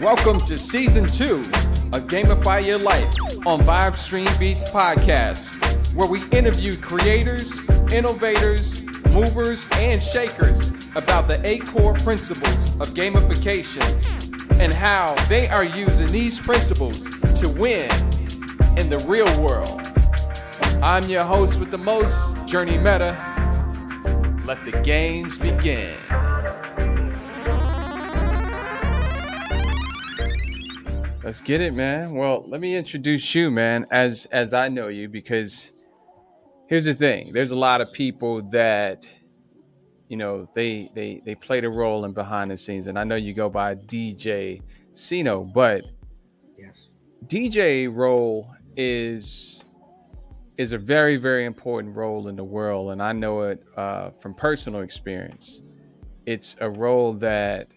Welcome to season two of Gamify Your Life on Vibe Stream Beats podcast, where we interview creators, innovators, movers, and shakers about the eight core principles of gamification and how they are using these principles to win in the real world. I'm your host with the most, Journey Meta. Let the games begin. Let's get it, man. Well, let me introduce you, man, as as I know you, because here's the thing: there's a lot of people that, you know, they they they played a role in behind the scenes, and I know you go by DJ Sino, but Yes. DJ role is is a very very important role in the world, and I know it uh, from personal experience. It's a role that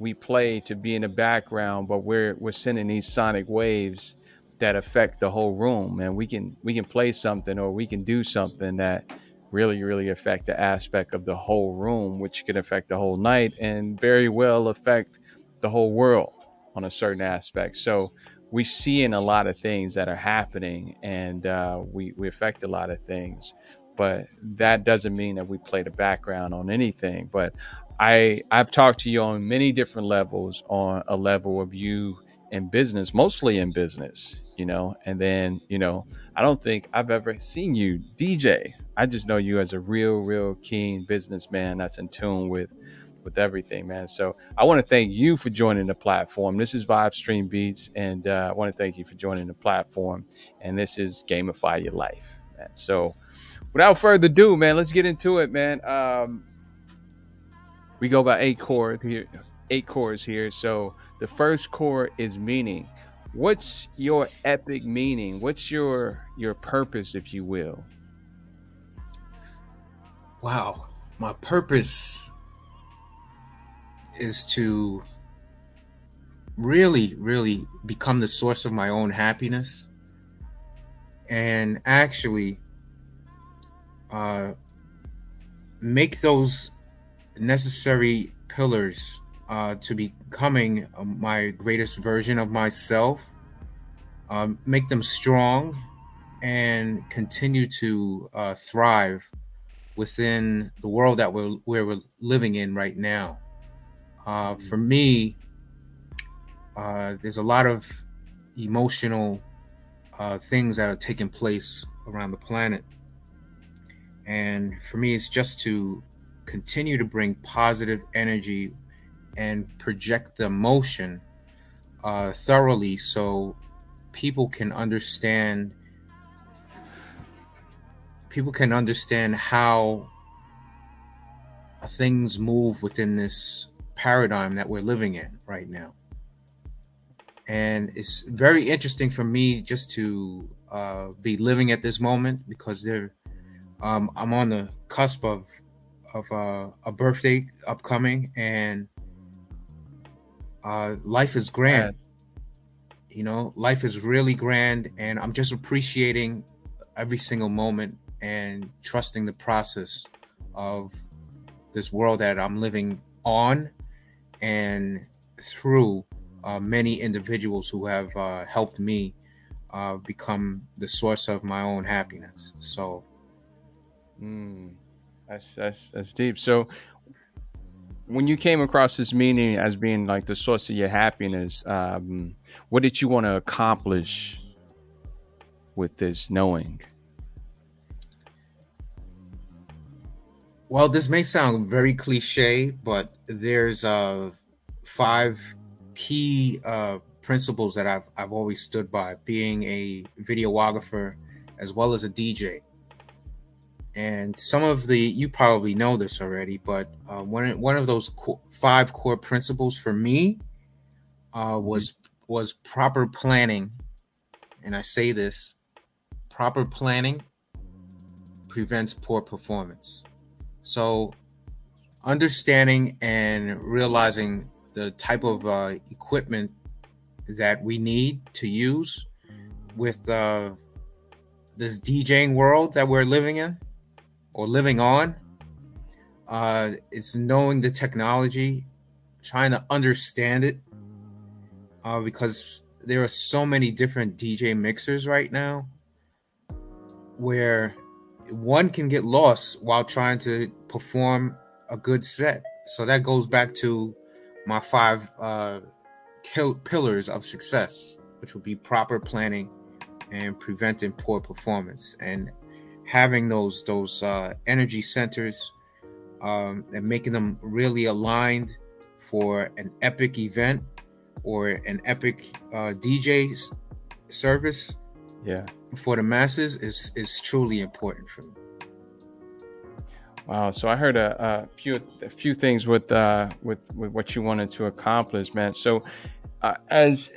we play to be in the background, but we're we're sending these sonic waves that affect the whole room, and we can we can play something or we can do something that really really affect the aspect of the whole room, which can affect the whole night and very well affect the whole world on a certain aspect. So we see in a lot of things that are happening, and uh, we we affect a lot of things. But that doesn't mean that we play the background on anything. But I I've talked to you on many different levels, on a level of you in business, mostly in business, you know, and then you know I don't think I've ever seen you DJ. I just know you as a real, real keen businessman that's in tune with with everything, man. So I want to thank you for joining the platform. This is Vibe Stream Beats, and uh, I want to thank you for joining the platform. And this is Gamify Your Life, man. So without further ado, man, let's get into it, man. Um, we go by eight cores here, eight cores here. So the first core is meaning. What's your epic meaning? What's your your purpose, if you will? Wow. My purpose is to really, really become the source of my own happiness and actually uh, make those necessary pillars uh, to becoming uh, my greatest version of myself, um, make them strong, and continue to uh, thrive within the world that we're, we're living in right now. Uh, for me, uh, there's a lot of emotional uh, things that are taking place around the planet. And for me, it's just to continue to bring positive energy and project the emotion uh, thoroughly so people can understand people can understand how things move within this paradigm that we're living in right now. And it's very interesting for me just to uh, be living at this moment because there um, i'm on the cusp of of uh, a birthday upcoming and uh, life is grand. You know life is really grand and i'm just appreciating every single moment and trusting the process of this world that i'm living on and through uh, many individuals who have uh, helped me uh, become the source of my own happiness. So Mm, that's that's that's deep. So when you came across this meaning as being like the source of your happiness, um, what did you want to accomplish with this knowing? Well, this may sound very cliche, but there's uh, five key uh, principles that I've I've always stood by, being a videographer as well as a DJ. And some of the you probably know this already, but uh, one one of those co- five core principles for me uh, was was proper planning, and I say this: proper planning prevents poor performance. So, understanding and realizing the type of uh, equipment that we need to use with uh, this DJing world that we're living in or living on, uh, it's knowing the technology, trying to understand it, uh, because there are so many different DJ mixers right now where one can get lost while trying to perform a good set. So that goes back to my five uh, pillars of success, which would be proper planning and preventing poor performance, and having those those uh, energy centers um, and making them really aligned for an epic event or an epic uh, DJ service. Yeah, for the masses is is truly important for me. Wow. So I heard a, a few a few things with uh, with with what you wanted to accomplish, man. So uh, as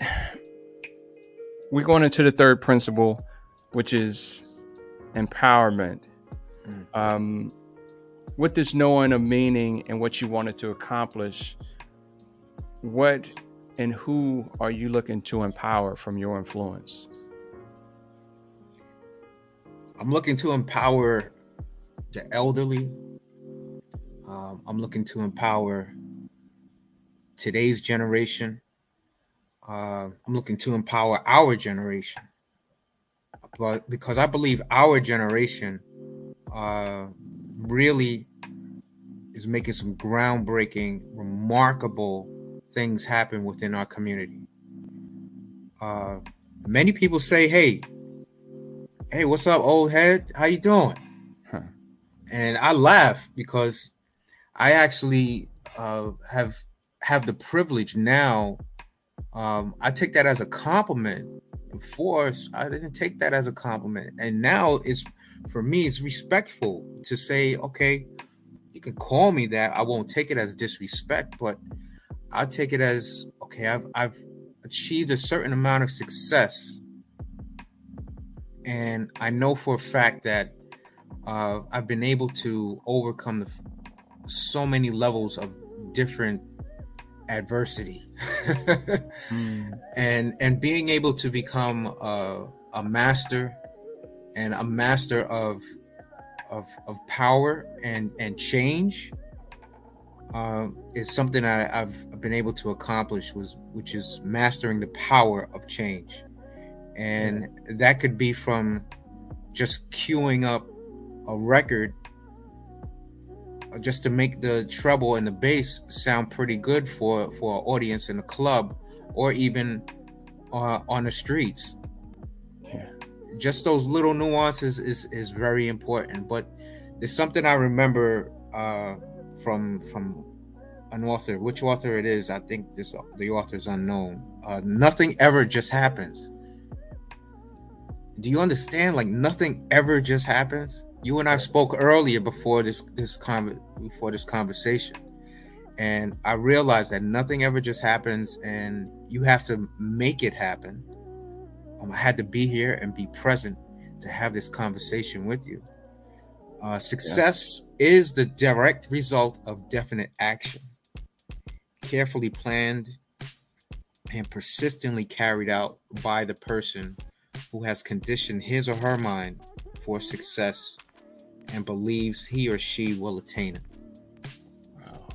we're going into the third principle, which is empowerment. Mm. Um, with this knowing of meaning and what you wanted to accomplish, what and who are you looking to empower from your influence? I'm looking to empower the elderly. Um, I'm looking to empower today's generation. Uh, I'm looking to empower our generation. But because I believe our generation uh, really is making some groundbreaking, remarkable things happen within our community. Uh, many people say, "Hey, hey, what's up, old head? How you doing?" Huh. And I laugh because I actually uh, have have the privilege now. Um, I take that as a compliment. Before, I didn't take that as a compliment, and now it's for me. It's respectful to say, "Okay, you can call me that. I won't take it as disrespect, but I take it as okay. I've I've achieved a certain amount of success and I know for a fact that uh, I've been able to overcome the, so many levels of different adversity, mm. and and being able to become a, a master and a master of of of power and and change uh, is something I, have been able to accomplish was which is mastering the power of change. And that could be from just queuing up a record just to make the treble and the bass sound pretty good for for an audience in a club or even uh, on the streets yeah. just those little nuances is is very important but there's something i remember uh, from from an author which author it is i think this the author is unknown uh, nothing ever just happens do you understand? Like nothing ever just happens. You and I spoke earlier before this this con before this conversation, and I realized that nothing ever just happens, and you have to make it happen. Um, I had to be here and be present to have this conversation with you. Uh, success yeah. is the direct result of definite action, carefully planned and persistently carried out by the person who has conditioned his or her mind for success and believes he or she will attain it. Wow.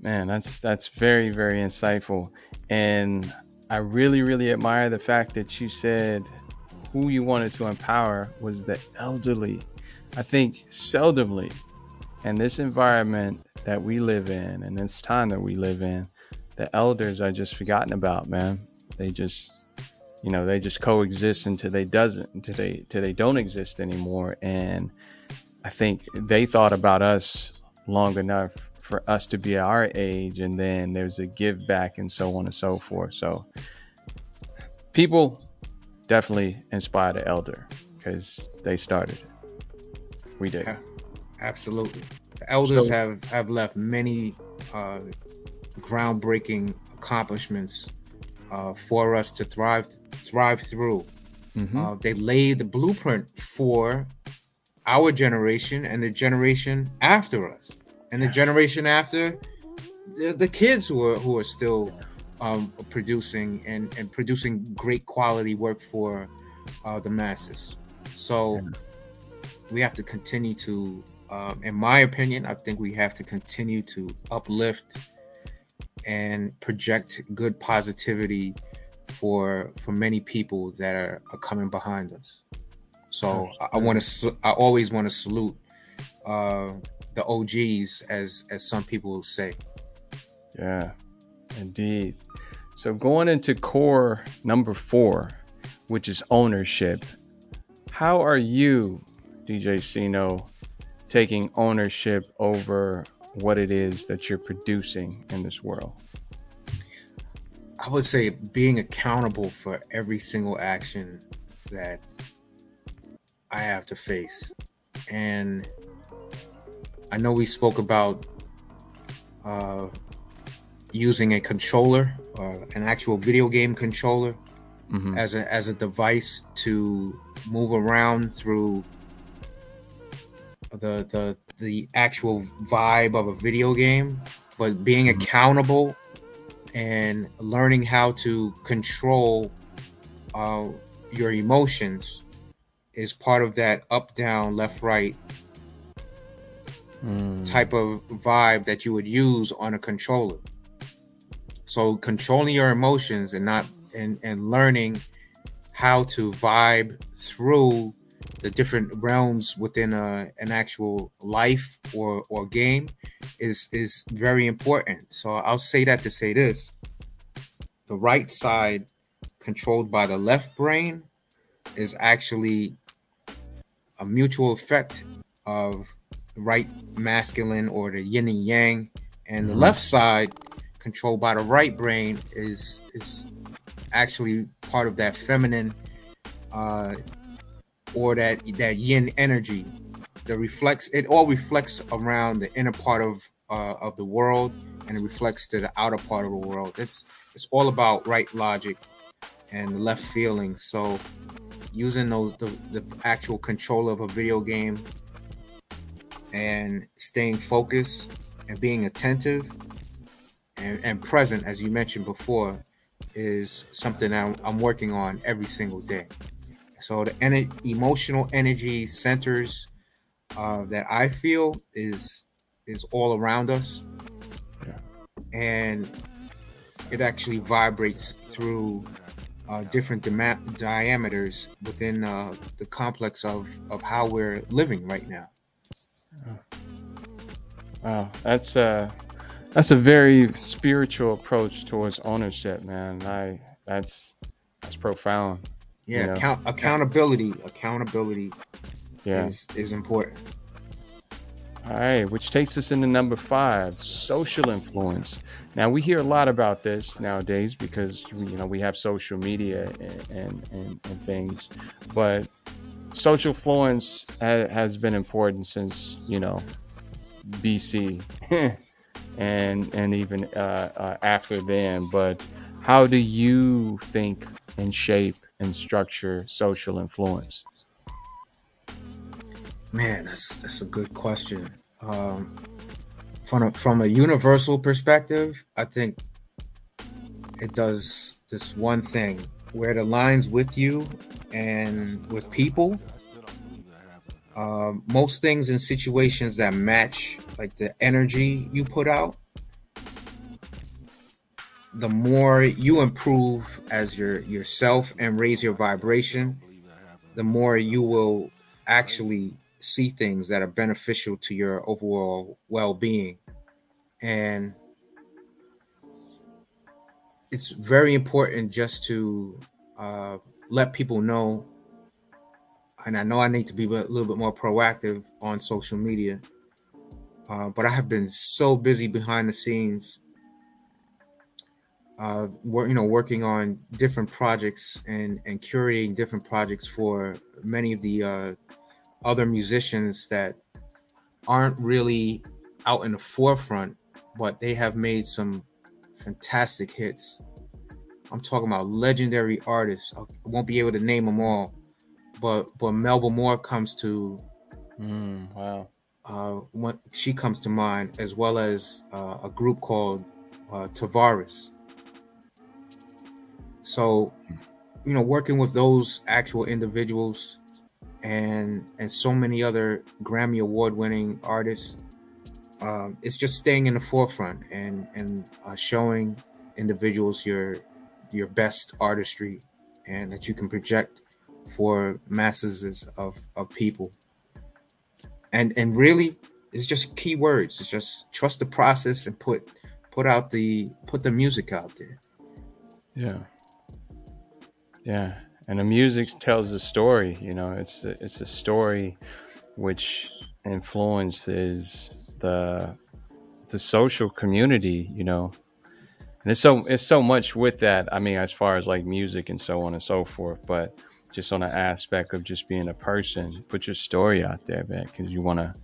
Man, that's that's very very insightful and I really really admire the fact that you said who you wanted to empower was the elderly. I think seldomly in this environment that we live in and this time that we live in, the elders are just forgotten about, man. They just you know they just coexist until they doesn't until they until they don't exist anymore. And i think they thought about us long enough for us to be our age and then there's a give back and so on and so forth. So people definitely inspire the elder because they started we did. Absolutely. The elders so, have have left many uh, groundbreaking accomplishments uh, for us to thrive thrive through. Mm-hmm. Uh, they laid the blueprint for our generation and the generation after us, and the generation after the, the kids who are who are still um, producing and, and producing great quality work for uh, the masses. So we have to continue to, um, in my opinion, I think we have to continue to uplift and project good positivity for for many people that are, are coming behind us. So I, I want to I always want to salute uh, the OGs as as some people will say. Yeah, indeed. So going into core number four, which is ownership. How are you, DJ Sino, taking ownership over what it is that you're producing in this world? I would say being accountable for every single action that I have to face. And I know we spoke about uh, using a controller, uh, an actual video game controller, mm-hmm. as a as a device to move around through the the the actual vibe of a video game, but being mm-hmm. accountable and learning how to control uh, your emotions is part of that up down left right mm. type of vibe that you would use on a controller so controlling your emotions and not and and learning how to vibe through the different realms within a, an actual life or or game is is very important. So I'll say that to say this: the right side, controlled by the left brain, is actually a mutual effect of right masculine or the yin and yang, and the mm-hmm. left side, controlled by the right brain, is is actually part of that feminine uh, or that that yin energy that reflects it all reflects around the inner part of uh, of the world and it reflects to the outer part of the world it's it's all about right logic and left feelings so using those the, the actual control of a video game and staying focused and being attentive and, and present as you mentioned before is something I'm, I'm working on every single day. So the emotional energy centers uh, that I feel is is all around us, yeah. and it actually vibrates through uh, different di- diameters within uh, the complex of of how we're living right now. Wow, that's uh that's a very spiritual approach towards ownership, man. I that's that's profound. Yeah, you know? account, accountability, accountability yeah. is is important. All right, which takes us into number five, social influence. Now we hear a lot about this nowadays because you know we have social media and and, and, and things, but social influence ha- has been important since you know BC. and and even uh, uh, after then. But how do you think and shape and structure social influence? Man, that's that's a good question. Um, from a, from a universal perspective, I think it does this one thing where it aligns with you and with people. Uh, most things and situations that match like the energy you put out, the more you improve as your yourself and raise your vibration, the more you will actually see things that are beneficial to your overall well-being. And it's very important just to uh, let people know and I know I need to be a little bit more proactive on social media uh, but I have been so busy behind the scenes, uh, you know, working on different projects and and curating different projects for many of the uh, other musicians that aren't really out in the forefront, but they have made some fantastic hits. I'm talking about legendary artists. I won't be able to name them all, but but Melba Moore comes to mm, wow uh, she comes to mind, as well as uh, a group called uh, Tavares. So, you know, working with those actual individuals and and so many other Grammy award winning artists um, it's just staying in the forefront and and uh, showing individuals your your best artistry and that you can project for masses of, of people. And and really it's just key words. It's just trust the process and put put out the put the music out there. Yeah yeah and the music tells a story you know it's it's a story which influences the the social community you know. And it's so it's so much with that i mean as far as like music and so on and so forth but just on the aspect of just being a person put your story out there man because you want to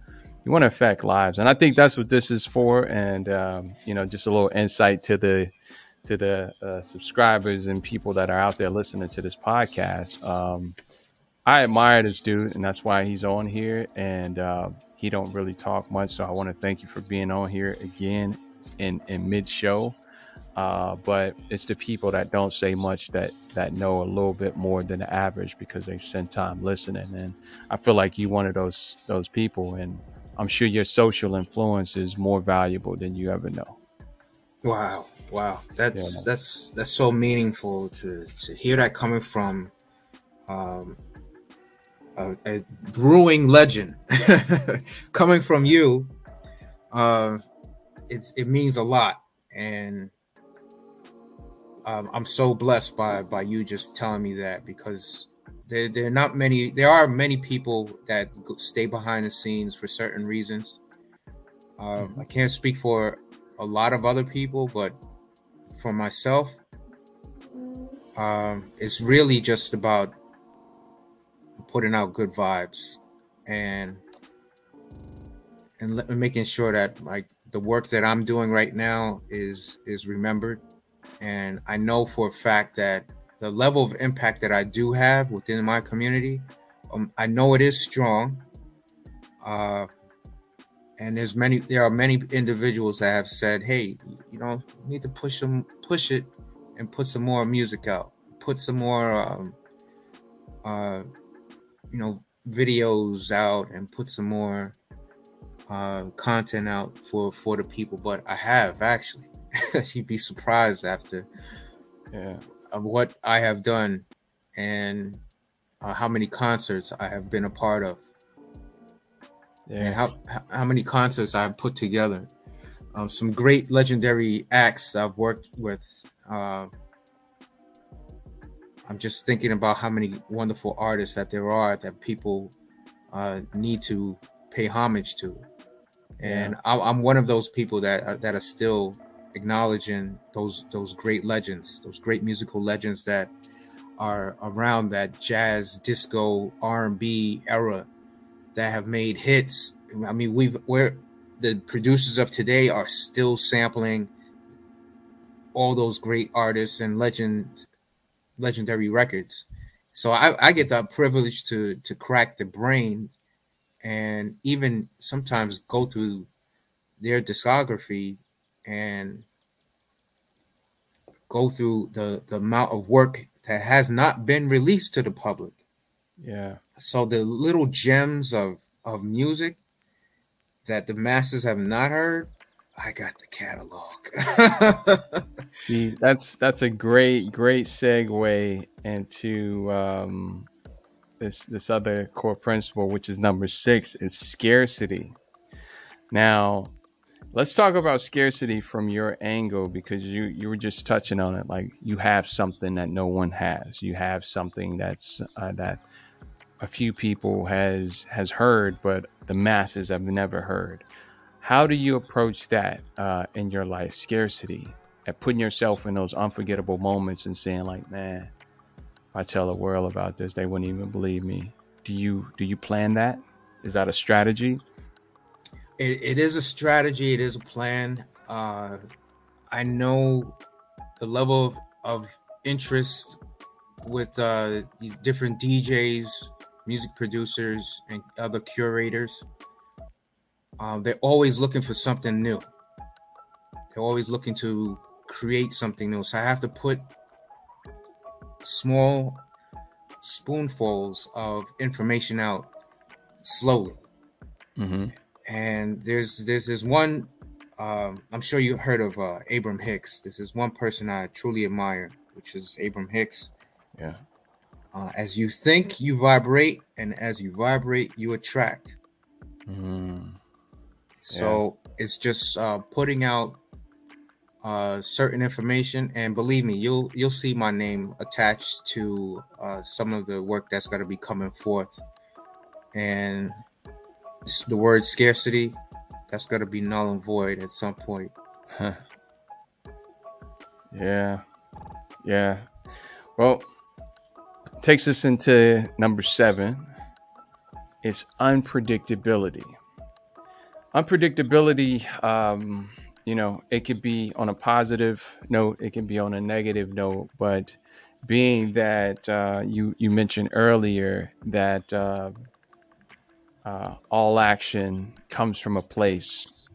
you want to affect lives. And i think that's what this is for and um, you know just a little insight to the to the uh, subscribers and people that are out there listening to this podcast um, i admire this dude and that's why he's on here and uh, he don't really talk much so i want to thank you for being on here again in in mid show uh, but it's the people that don't say much that that know a little bit more than the average because they spend time listening. And I feel like you one of those those people, and I'm sure your social influence is more valuable than you ever know. Wow, wow, that's yeah. that's that's so meaningful to to hear that coming from um, a, a brewing legend coming from you. Uh, it's it means a lot, and um, I'm so blessed by by you just telling me that because there there are not many there are many people that stay behind the scenes for certain reasons. Um, mm-hmm. I can't speak for a lot of other people, but for myself, um, it's really just about putting out good vibes and and making sure that like the work that I'm doing right now is is remembered and I know for a fact that the level of impact that I do have within my community, um, I know it is strong. Uh, and there's many, there are many individuals that have said, "Hey, you know, you need to push them, push it, and put some more music out, put some more, um, uh, you know, videos out, and put some more uh, content out for for the people." But I have actually, you'd be surprised after yeah. of what I have done and uh, how many concerts I have been a part of. Yeah. And how how many concerts I've put together. Um, some great legendary acts I've worked with. Uh, I'm just thinking about how many wonderful artists that there are that people uh, need to pay homage to, and yeah. I'm one of those people that are, that are still acknowledging those those great legends, those great musical legends that are around that jazz, disco, R and B era that have made hits. I mean, we've where the producers of today are still sampling all those great artists and legends, legendary records. So I, I get the privilege to to crack the brain and even sometimes go through their discography and go through the the amount of work that has not been released to the public. Yeah. So the little gems of of music that the masses have not heard, I got the catalog. See, that's that's a great great segue into um, this this other core principle, which is number six, is scarcity. Now, let's talk about scarcity from your angle because you you were just touching on it like you have something that no one has you have something that's uh, that a few people has has heard but the masses have never heard how do you approach that uh, in your life scarcity at putting yourself in those unforgettable moments and saying like man if i tell the world about this they wouldn't even believe me do you do you plan that is that a strategy it, it is a strategy. It is a plan. Uh, I know the level of, of interest with uh, different DJs, music producers, and other curators. Um, they're always looking for something new. They're always looking to create something new. So I have to put small spoonfuls of information out slowly. Mm-hmm and there's there's this one um, I'm sure you heard of uh, Abraham Hicks. This is one person I truly admire, which is Abraham Hicks. Yeah. Uh, as you think, you vibrate, and as you vibrate, you attract. Mm. So it's just uh, putting out uh, certain information, and believe me, you'll you'll see my name attached to uh, some of the work that's going to be coming forth, and the word scarcity that's going to be null and void at some point. Huh. Yeah. Yeah. Well, takes us into number seven. It's unpredictability. Unpredictability, um, you know, it could be on a positive note, it can be on a negative note, but being that uh, you you mentioned earlier that uh, uh, all action comes from a place.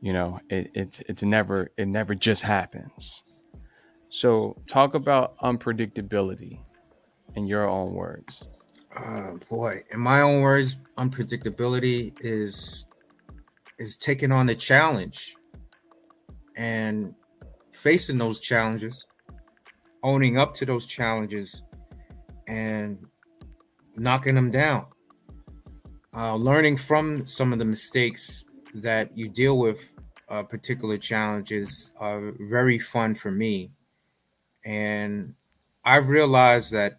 You know, it, it's it's never it never just happens. So talk about unpredictability in your own words. Uh, boy, in my own words, unpredictability is is taking on the challenge and facing those challenges, owning up to those challenges, and knocking them down uh, learning from some of the mistakes that you deal with uh, particular challenges are very fun for me and i've realized that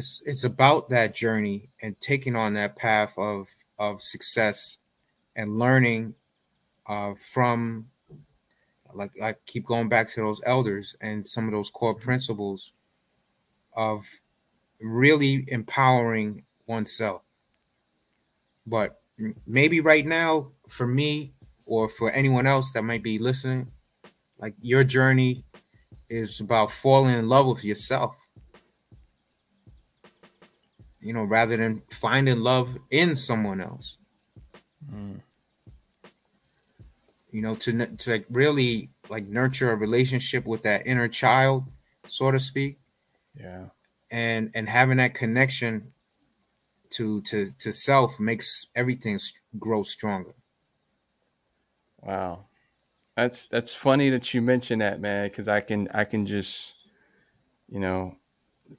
it's it's about that journey and taking on that path of of success and learning uh, from like i keep going back to those elders and some of those core principles of really empowering oneself but maybe right now, for me or for anyone else that might be listening, like your journey is about falling in love with yourself. You know, rather than finding love in someone else. Mm. You know, to to like really like nurture a relationship with that inner child, so to speak. Yeah. And and having that connection to to to self makes everything grow stronger. Wow, that's that's funny that you mention that, man, because I can I can just you know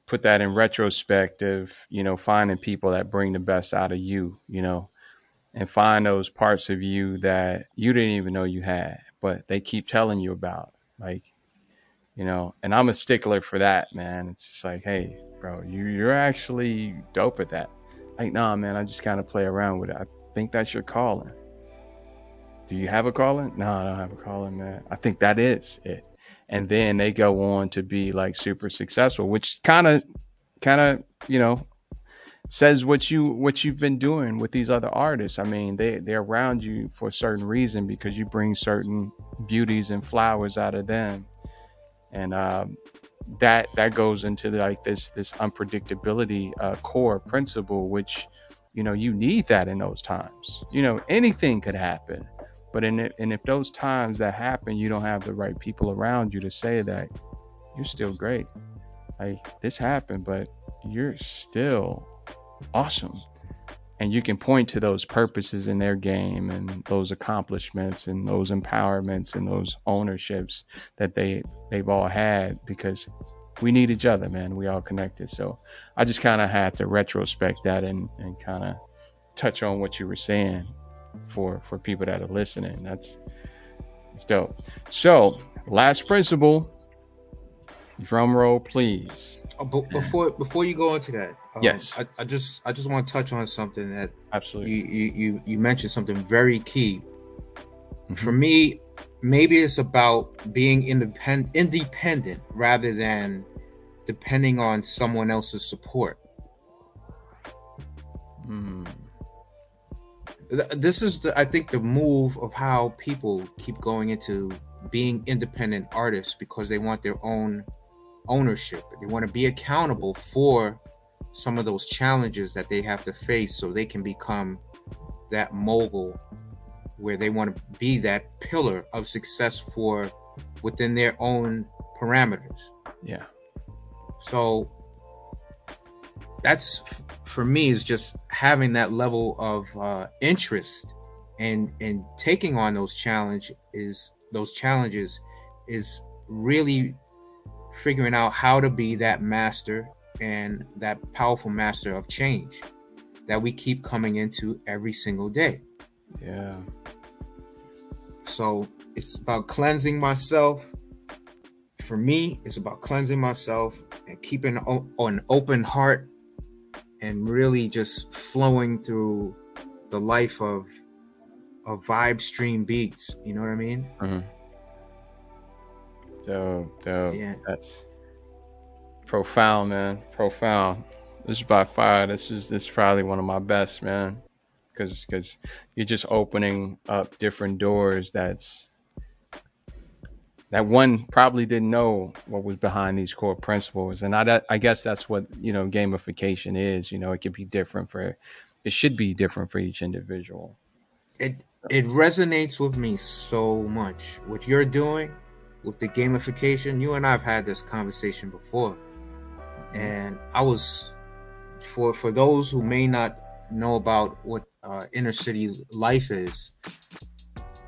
put that in retrospective. You know, finding people that bring the best out of you. You know, and find those parts of you that you didn't even know you had, but they keep telling you about. Like, you know, and I'm a stickler for that, man. It's just like, hey, bro, you you're actually dope at that. Like, nah, man, I just kind of play around with it. I think that's your calling. Do you have a calling? No, I don't have a calling, man. I think that is it. And then they go on to be like super successful, which kind of, kind of, you know, says what you what you've been doing with these other artists. I mean, they they're around you for a certain reason because you bring certain beauties and flowers out of them, and um, that that goes into like this this unpredictability uh, core principle, which you know you need that in those times. You know anything could happen, but in it, and if those times that happen, you don't have the right people around you to say that you're still great. Like this happened, but you're still awesome. And you can point to those purposes in their game and those accomplishments and those empowerments and those ownerships that they they've all had because we need each other man. We all connected. So i just kind of had to retrospect that and and kind of touch on what you were saying for for people that are listening that's it's dope so last principle drum roll please oh, before before you go into that um, yes, I, I, just I just want to touch on something that absolutely you you you, you mentioned something very key. Mm-hmm. For me, maybe it's about being independent independent rather than depending on someone else's support. Hmm. This is the I think the move of how people keep going into being independent artists because they want their own ownership. They want to be accountable for some of those challenges that they have to face so they can become that mogul where they want to be that pillar of success for within their own parameters. Yeah. So that's for me is just having that level of uh, interest and and taking on those challenge is those challenges is really figuring out how to be that master and that powerful master of change that we keep coming into every single day. Yeah. So it's about cleansing myself. For me, it's about cleansing myself and keeping an open heart and really just flowing through the life of of vibe stream beats. You know what I mean? Mm-hmm. So, so yeah. that's profound, man. Profound. This is by far. This is this is probably one of my best, man. Because because you're just opening up different doors. That's that one probably didn't know what was behind these core principles, and I I guess that's what you know gamification is. You know, it could be different for, it should be different for each individual. It it resonates with me so much. What you're doing with the gamification, you and I've had this conversation before, and I was for for those who may not know about what uh, inner city life is.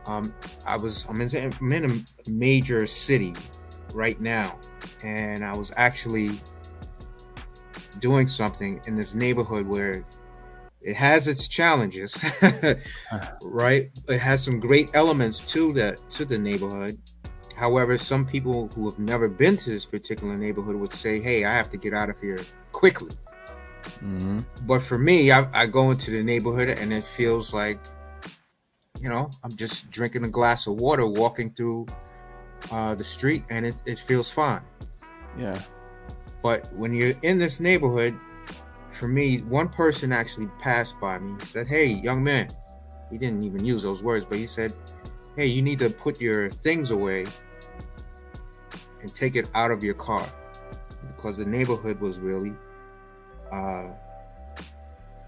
Um, I was I'm in, I'm in a major city right now, and I was actually doing something in this neighborhood where it has its challenges right? It has some great elements to the to the neighborhood. However some people who have never been to this particular neighborhood would say hey i have to get out of here quickly. Mm-hmm. but for me I, I go into the neighborhood and it feels like you know i'm just drinking a glass of water walking through uh, the street and it, it feels fine yeah but when you're in this neighborhood for me, one person actually passed by me. He said, Hey, young man. He didn't even use those words, but he said, Hey, you need to put your things away and take it out of your car. Because the neighborhood was really, uh,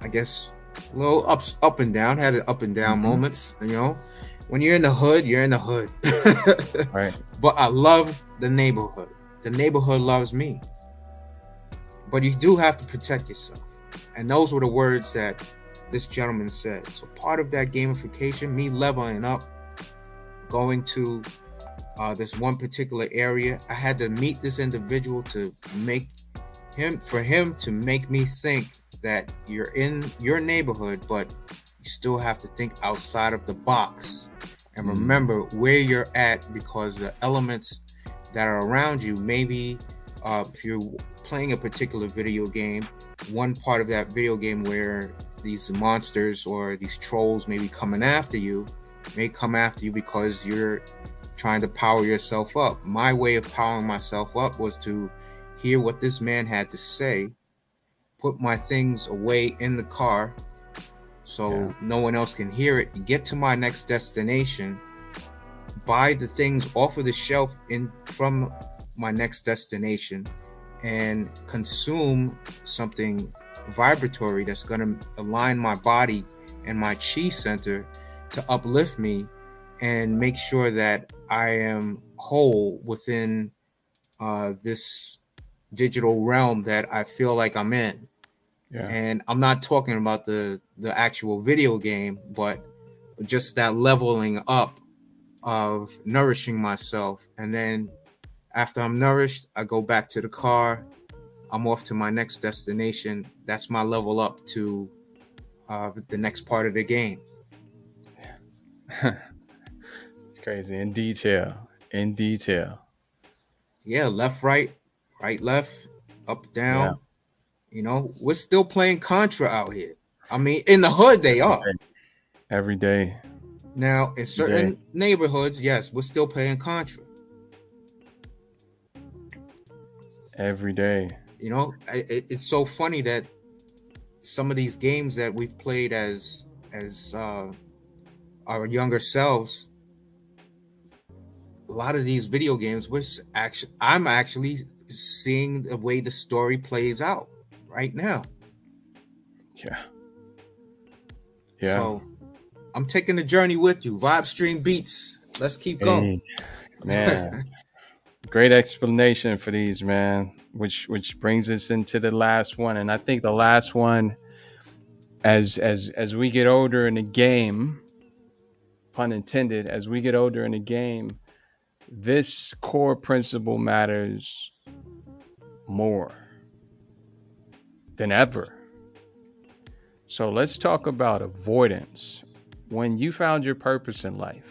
I guess, a little ups, up and down, had up and down mm-hmm. moments, you know. When you're in the hood, you're in the hood. right. But I love the neighborhood. The neighborhood loves me but you do have to protect yourself. And those were the words that this gentleman said. So part of that gamification, me leveling up, going to uh, this one particular area, I had to meet this individual to make him for him to make me think that you're in your neighborhood, but you still have to think outside of the box and mm-hmm. remember where you're at because the elements that are around you maybe uh, if you're playing a particular video game, one part of that video game where these monsters or these trolls may be coming after you may come after you because you're trying to power yourself up. My way of powering myself up was to hear what this man had to say, put my things away in the car so yeah. no one else can hear it, get to my next destination, buy the things off of the shelf in from my next destination and consume something vibratory that's going to align my body and my chi center to uplift me and make sure that I am whole within uh, this digital realm that I feel like I'm in. Yeah. And I'm not talking about the the actual video game, but just that leveling up of nourishing myself and then after I'm nourished, I go back to the car. I'm off to my next destination. That's my level up to uh, the next part of the game. it's crazy in detail. In detail. Yeah, left, right, right, left, up, down. You know, we're still playing Contra out here. I mean, in the hood, they are. Every day. Now, in certain neighborhoods, yes, we're still playing Contra. every day. You know, it, it's so funny that some of these games that we've played as as uh, our younger selves, a lot of these video games, which actually I'm actually seeing the way the story plays out right now. Yeah. Yeah. So I'm taking the journey with you. Vibe Stream Beats. Let's keep going. Hey, man. Great explanation for these, man. Which which brings us into the last one, and I think the last one, as as as we get older in the game, pun intended, as we get older in the game, this core principle matters more than ever. So let's talk about avoidance. When you found your purpose in life,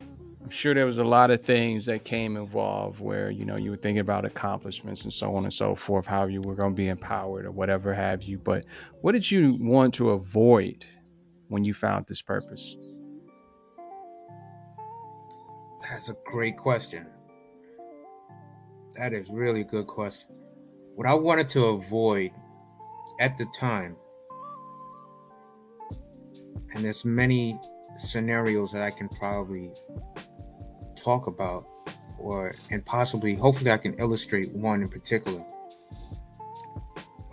I'm sure there was a lot of things that came involved where, you know, you were thinking about accomplishments and so on and so forth, how you were going to be empowered or whatever have you. But what did you want to avoid when you found this purpose? That's a great question. That is really good question. What I wanted to avoid at the time, and there's many scenarios that I can probably talk about, or and possibly, hopefully, I can illustrate one in particular.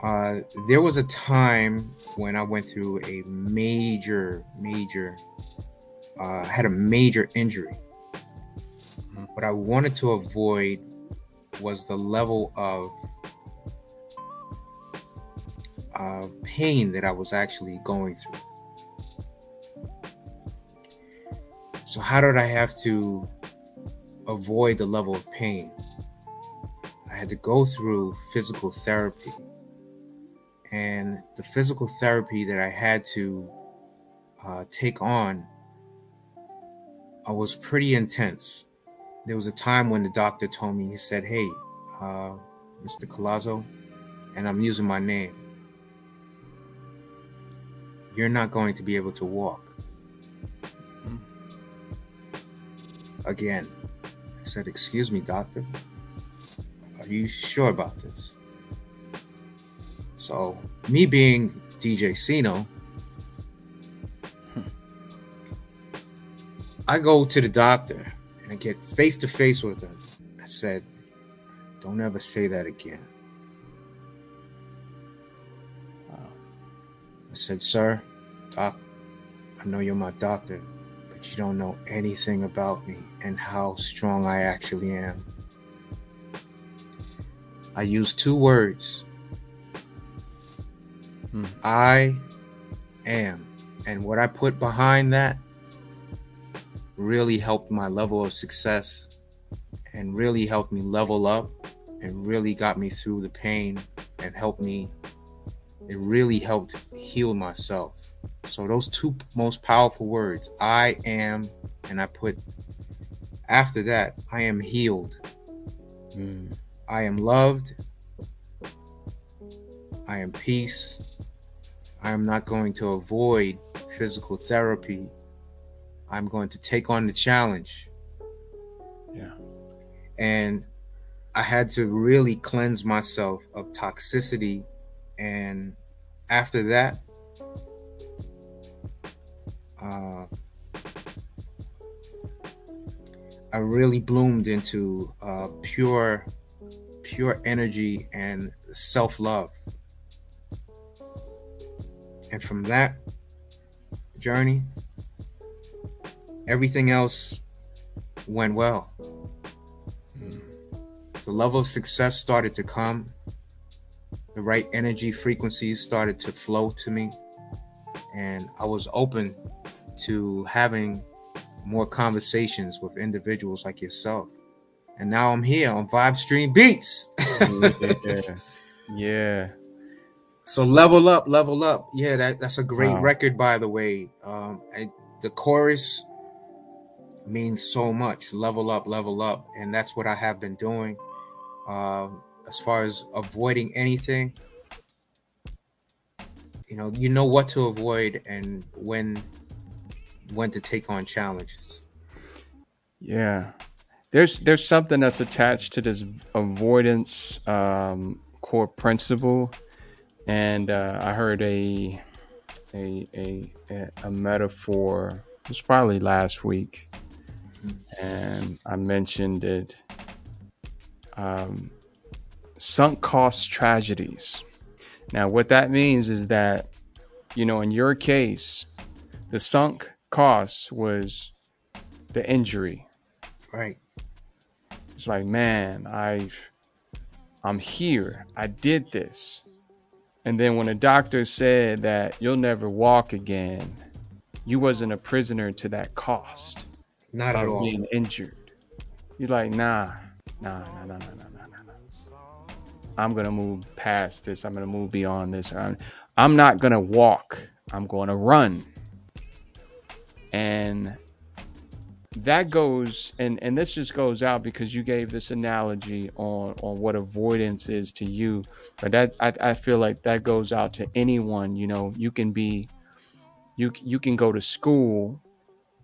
Uh, there was a time when I went through a major, major, uh, had a major injury. Mm-hmm. What I wanted to avoid was the level of uh, pain that I was actually going through. So, how did I have to avoid the level of pain? I had to go through physical therapy. And the physical therapy that I had to uh, take on uh, was pretty intense. There was a time when the doctor told me, he said, Hey, uh, Mr. Collazo, and I'm using my name you're not going to be able to walk. Hmm. Again, I said, Excuse me, doctor. Are you sure about this? So, me being DJ Ceno, hmm. I go to the doctor and I get face to face with him. I said, Don't ever say that again. I said, Sir, Doc, I know you're my doctor, but you don't know anything about me and how strong I actually am. I use two words hmm. I am. And what I put behind that really helped my level of success and really helped me level up and really got me through the pain and helped me it really helped heal myself. So those two most powerful words, I am, and I put after that, I am healed. Mm. I am loved. I am peace. I am not going to avoid physical therapy. I'm going to take on the challenge. Yeah. And I had to really cleanse myself of toxicity and after that, uh, I really bloomed into uh, pure, pure energy and self love. And from that journey, everything else went well. Hmm. The level of success started to come the right energy frequencies started to flow to me. And i was open to having more conversations with individuals like yourself. And now i'm here on vibe stream beats. Yeah. yeah so level up level up. Yeah that, that's a great wow. record by the way. Um I, the chorus means so much. Level up level up. And that's what i have been doing. Um as far as avoiding anything you know you know what to avoid and when when to take on challenges. Yeah. There's there's something that's attached to this avoidance um, core principle. And uh, i heard a a a, a metaphor it was probably last week mm-hmm. and i mentioned it. Um, sunk cost tragedies. Now, what that means is that, you know, in your case, the sunk cost was the injury. Right. It's like, man, I I'm here. I did this. And then when a doctor said that you'll never walk again, you wasn't a prisoner to that cost. Not at all. Being injured. You're like, nah, nah, nah, nah, nah, nah, I'm gonna move past this. I'm gonna move beyond this. I'm, I'm not gonna walk. I'm gonna run. And that goes and and this just goes out because you gave this analogy on on what avoidance is to you but that I, I feel like that goes out to anyone you know you can be you you can go to school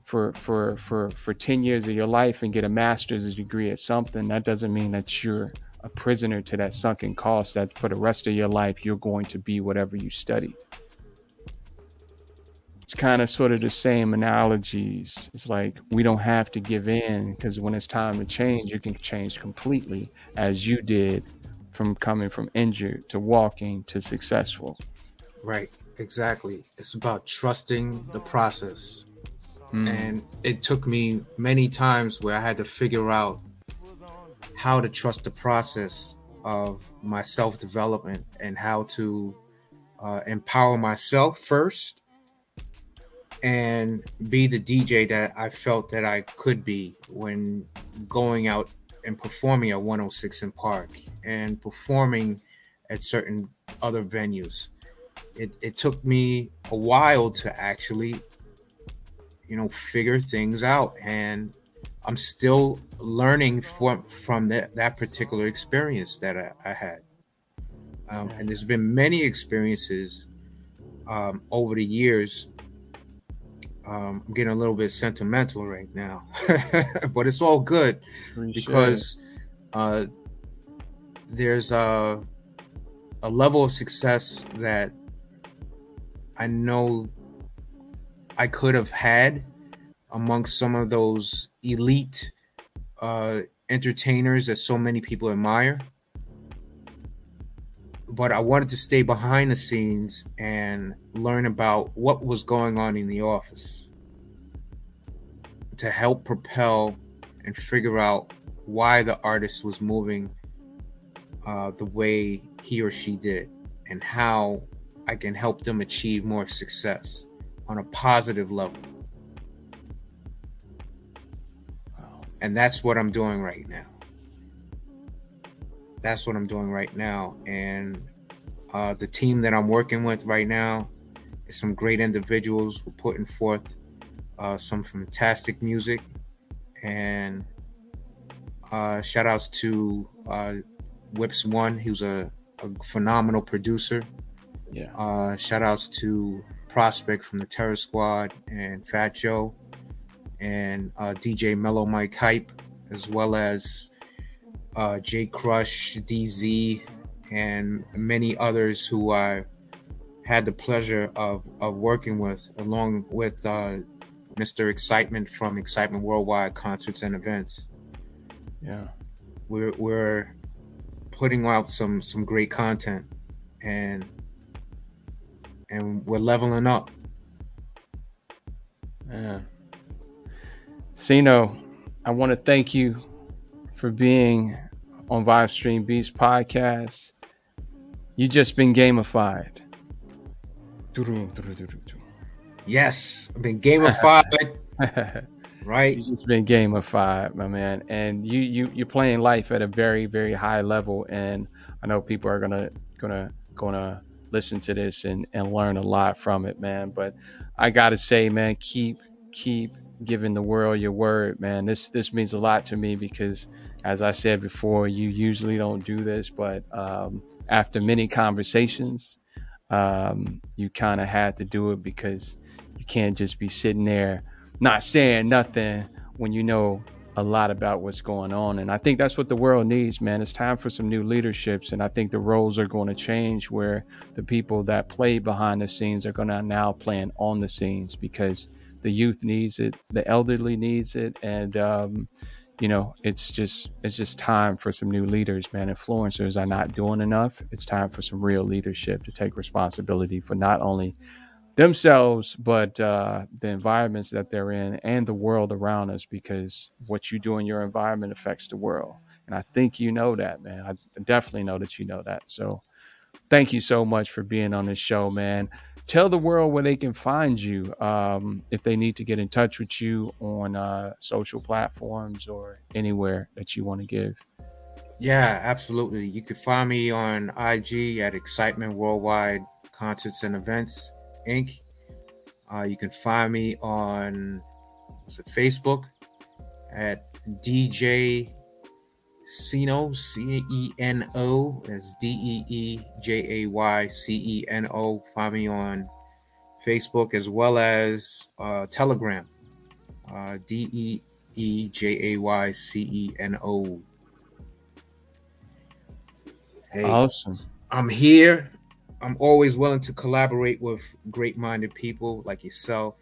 for for for for 10 years of your life and get a master's degree at something that doesn't mean that you're a prisoner to that sunken cost that for the rest of your life you're going to be whatever you studied it's kind of sort of the same analogies. It's like we don't have to give in because when it's time to change, you can change completely as you did from coming from injured to walking to successful. Right, exactly. It's about trusting the process. Mm. And it took me many times where I had to figure out how to trust the process of my self development and how to uh, empower myself first and be the DJ that I felt that I could be when going out and performing at 106 & Park and performing at certain other venues. It, it took me a while to actually, you know, figure things out. And I'm still learning from, from that, that particular experience that I, I had. Um, and there's been many experiences um, over the years um, I'm getting a little bit sentimental right now, but it's all good because uh, there's a a level of success that I know I could have had amongst some of those elite uh, entertainers that so many people admire. But I wanted to stay behind the scenes and learn about what was going on in the office to help propel and figure out why the artist was moving uh, the way he or she did and how I can help them achieve more success on a positive level. And that's what I'm doing right now. That's what I'm doing right now. And uh, the team that I'm working with right now is some great individuals We're putting forth uh, some fantastic music and uh, shout outs to uh, Whips One. He was a, a phenomenal producer. Yeah. Uh, shout outs to Prospect from the Terror Squad and Fat Joe and uh, DJ Mellow Mike Hype, as well as uh, J Crush, DZ, and many others who I had the pleasure of, of working with, along with uh, Mr. Excitement from Excitement Worldwide Concerts and Events. Yeah, we're we're putting out some some great content, and and we're leveling up. Yeah, Ceno, I want to thank you for being on Vibe Stream Beats podcast. You just been gamified. Yes, I've been gamified. right. You've just been gamified, my man. And you you you're playing life at a very, very high level. And I know people are gonna gonna gonna listen to this and, and learn a lot from it, man. But I gotta say, man, keep keep giving the world your word, man. This this means a lot to me because as I said before, you usually don't do this, but um, after many conversations um, you kind of had to do it because you can't just be sitting there not saying nothing when you know a lot about what's going on. And I think that's what the world needs, man. It's time for some new leaderships. And I think the roles are going to change where the people that play behind the scenes are going to now playing on the scenes because the youth needs it, the elderly needs it. And, um, you know, it's just it's just time for some new leaders, man. Influencers are not doing enough. It's time for some real leadership to take responsibility for not only themselves but uh, the environments that they're in and the world around us. Because what you do in your environment affects the world, and I think you know that, man. I definitely know that you know that. So, thank you so much for being on this show, man. Tell the world where they can find you um, if they need to get in touch with you on uh, social platforms or anywhere that you want to give. Yeah, absolutely. You can find me on IG at Excitement Worldwide Concerts and Events Inc. Uh, you can find me on Facebook at DJ Ceno, C E N O. That's D E E J A Y C E N O. Find me on Facebook as well as uh, Telegram. Uh, D E E J A Y C E N O. Hey, awesome. I'm here. I'm always willing to collaborate with great minded people like yourself.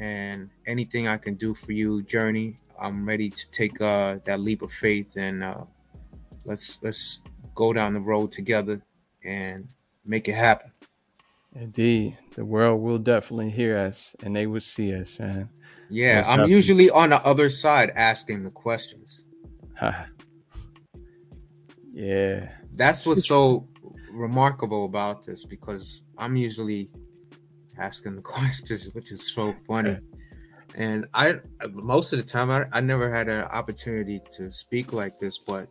And anything I can do for you, Journey, I'm ready to take uh, that leap of faith and uh, let's let's go down the road together and make it happen. Indeed, the world will definitely hear us, and they will see us, man. Yeah, Most I'm usually on the other side asking the questions. yeah, that's what's so remarkable about this because I'm usually asking the questions, which is so funny. And I, most of the time, I, I never had an opportunity to speak like this, but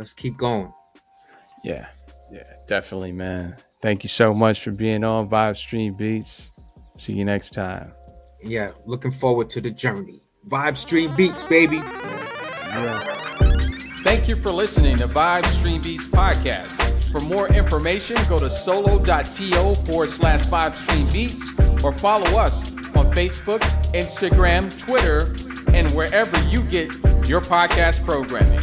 let's keep going. Yeah, yeah, definitely, man. Thank you so much for being on Vibe Stream Beats. See you next time. Yeah, looking forward to the journey. Vibe Stream Beats, baby. Yeah. Thank you for listening to Vibe Stream Beats podcast. For more information, go to solo.to forward slash Vibe Stream Beats or follow us on Facebook, Instagram, Twitter, and wherever you get your podcast programming.